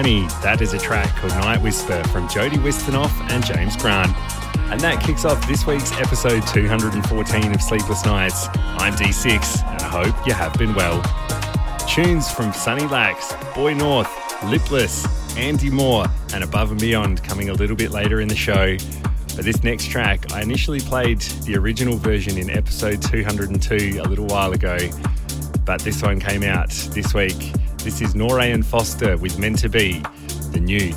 from 2020. That is a track called Nightwhisper from Jody Wisternoff and James Grant. And that kicks off this week's episode 214 of Sleepless Nights. I'm D6 and I hope you have been well. Tunes from Sunny Lax, Boy North, Lipless, Andy Moor, and Above and Beyond coming a little bit later in the show. For this next track, I initially played the original version in episode 202 a little while ago, but this one came out this week. This is Nourey and Foster with Meant to Be, the new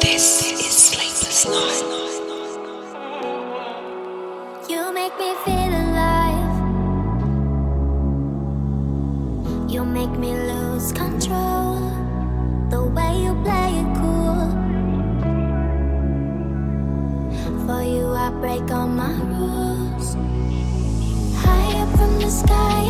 This is Sleepless Night. You make me feel alive. You make me lose control. The way you play it cool. For you, I break all my rules. Higher from the sky,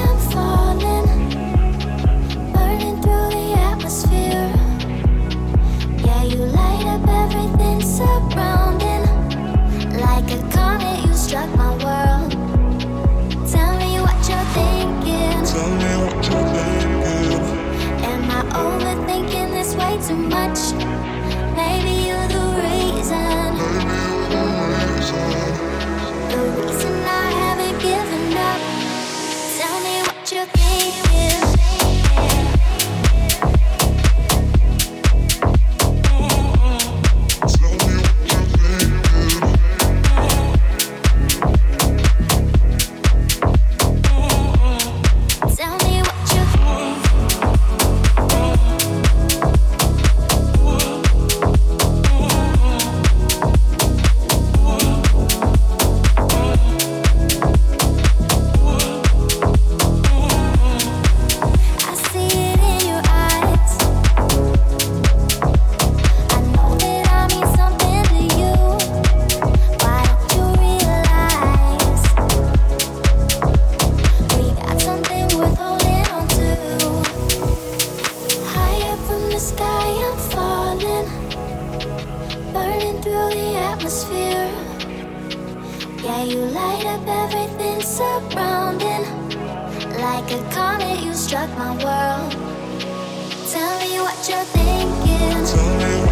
Yeah, you light up everything surrounding. Like a comet, you struck my world. Tell me what you're thinking.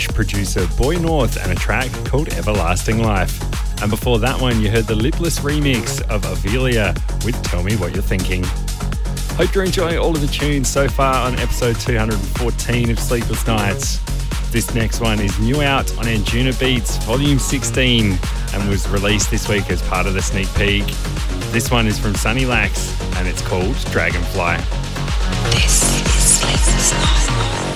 Scottish producer Boy North and a track called Everlasting Life. And before that one, you heard the lipless remix of Aviella with Tell Me What You're Thinking. Hope you're enjoying all of the tunes so far on episode 214 of Sleepless Nights. This next one is new out on Anjunabeats Volume 16 and was released this week as part of the sneak peek. This one is from Sunny Lax and it's called Dragonfly. This is Sleepless Nights.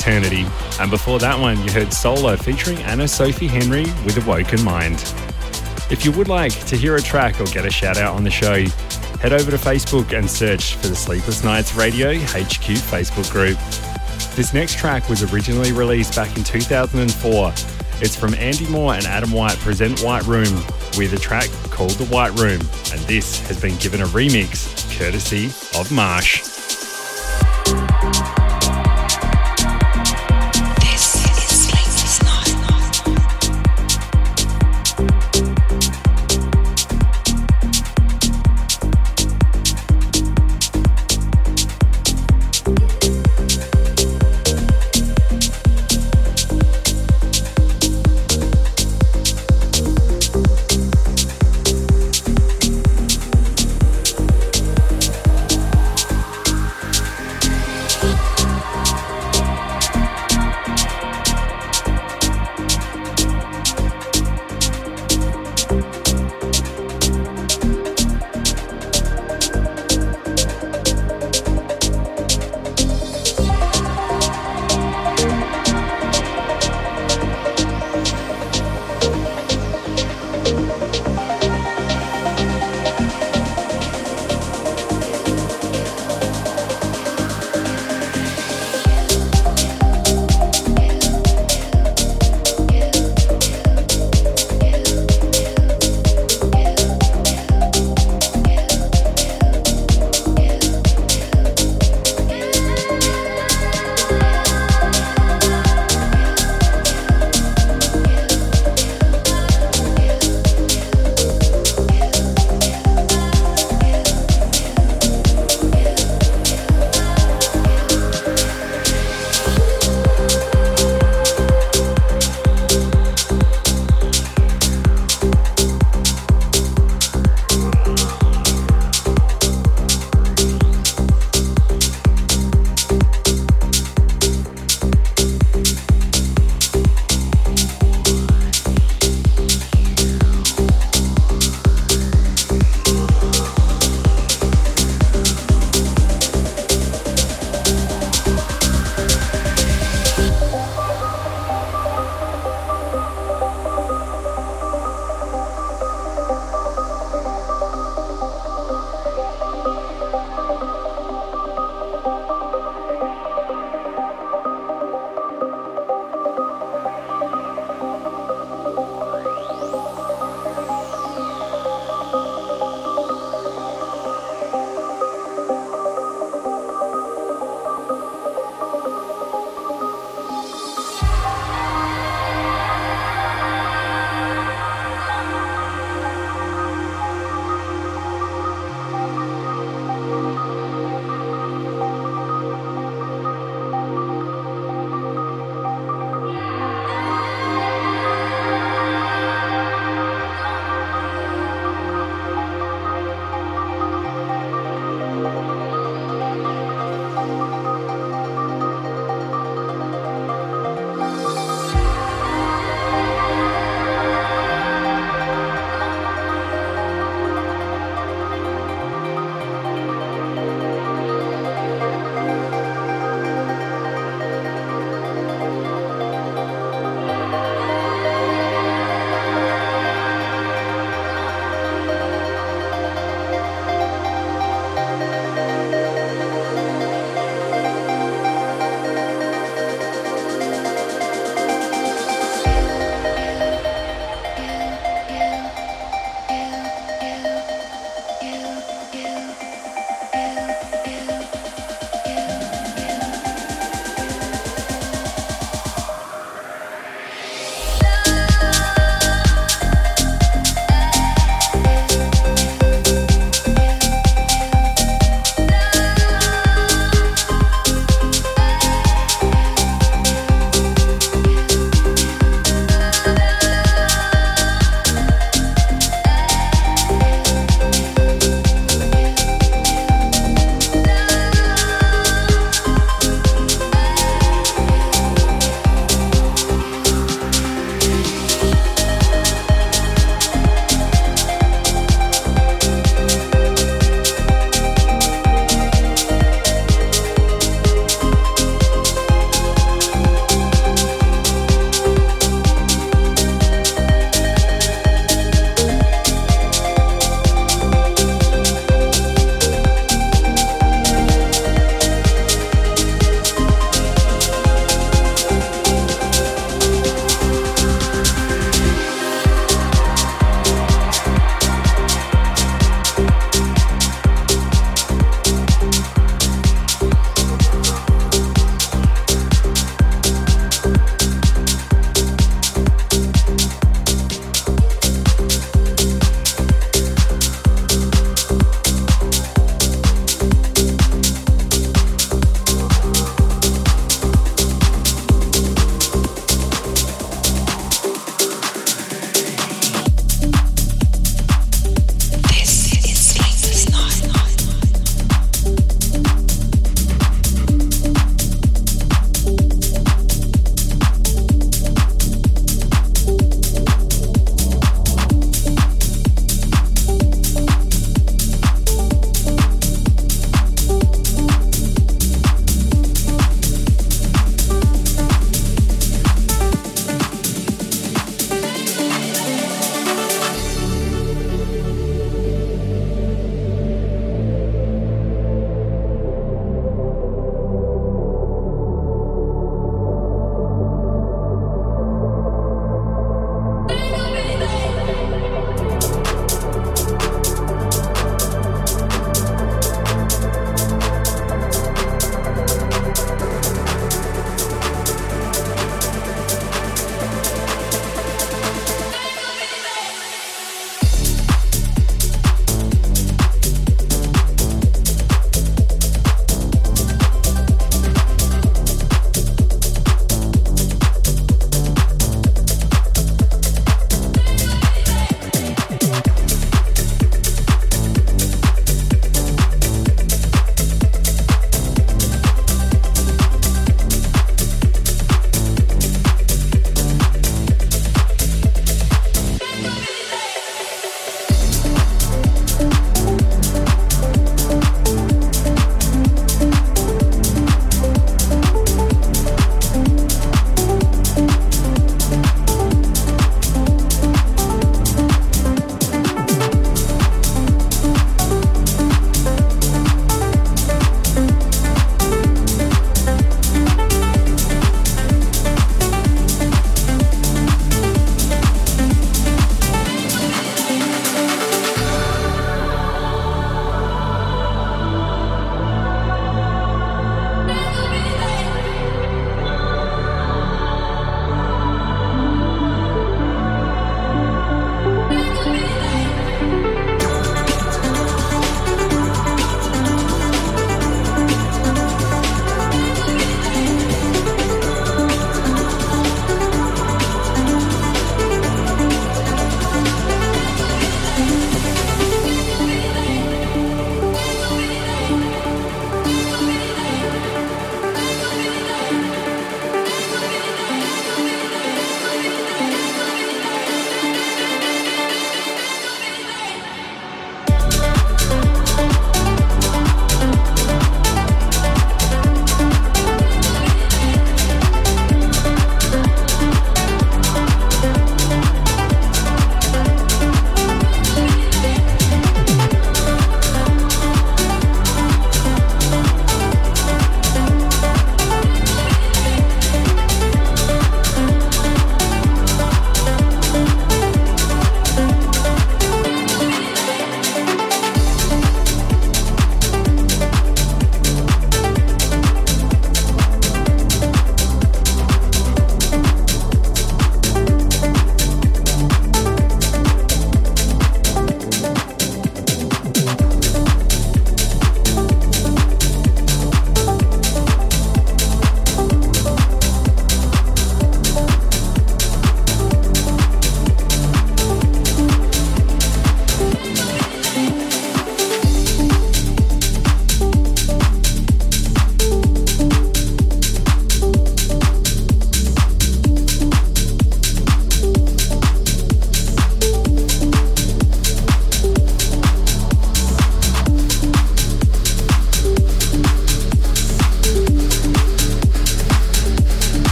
Eternity. And before that one, you heard Solr featuring Anna-Sophia Henry with Awoken Mind. If you would like to hear a track or get a shout out on the show, head over to Facebook and search for the Sleepless Nights Radio HQ Facebook group. This next track was originally released back in 2004. It's from Andy Moor and Adam White present Whiteroom with a track called The Whiteroom, and this has been given a remix courtesy of Marsh.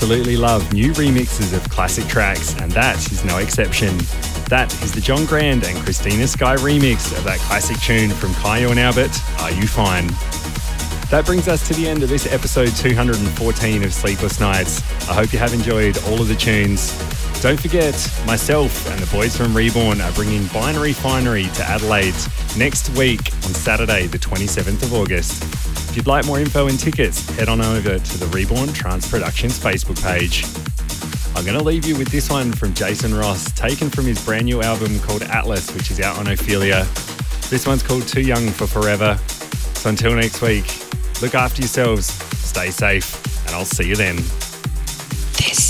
absolutely love new remixes of classic tracks, and that is no exception. That is the John Grand and Kristina Sky remix of that classic tune from Kyau and Albert, Are You Fine? That brings us to the end of this episode 214 of Sleepless Nights. I hope you have enjoyed all of the tunes. Don't forget, myself and the boys from Reborn are bringing Binary Finery to Adelaide next week on Saturday, the 27th of August. If you'd like more info and tickets, head on over to the Reborn Trance Productions Facebook page. I'm going to leave you with this one from Jason Ross, taken from his brand new album called Atlas, which is out on Ophelia. This one's called Too Young for Forever. So until next week, Look after yourselves, stay safe, and I'll see you then. This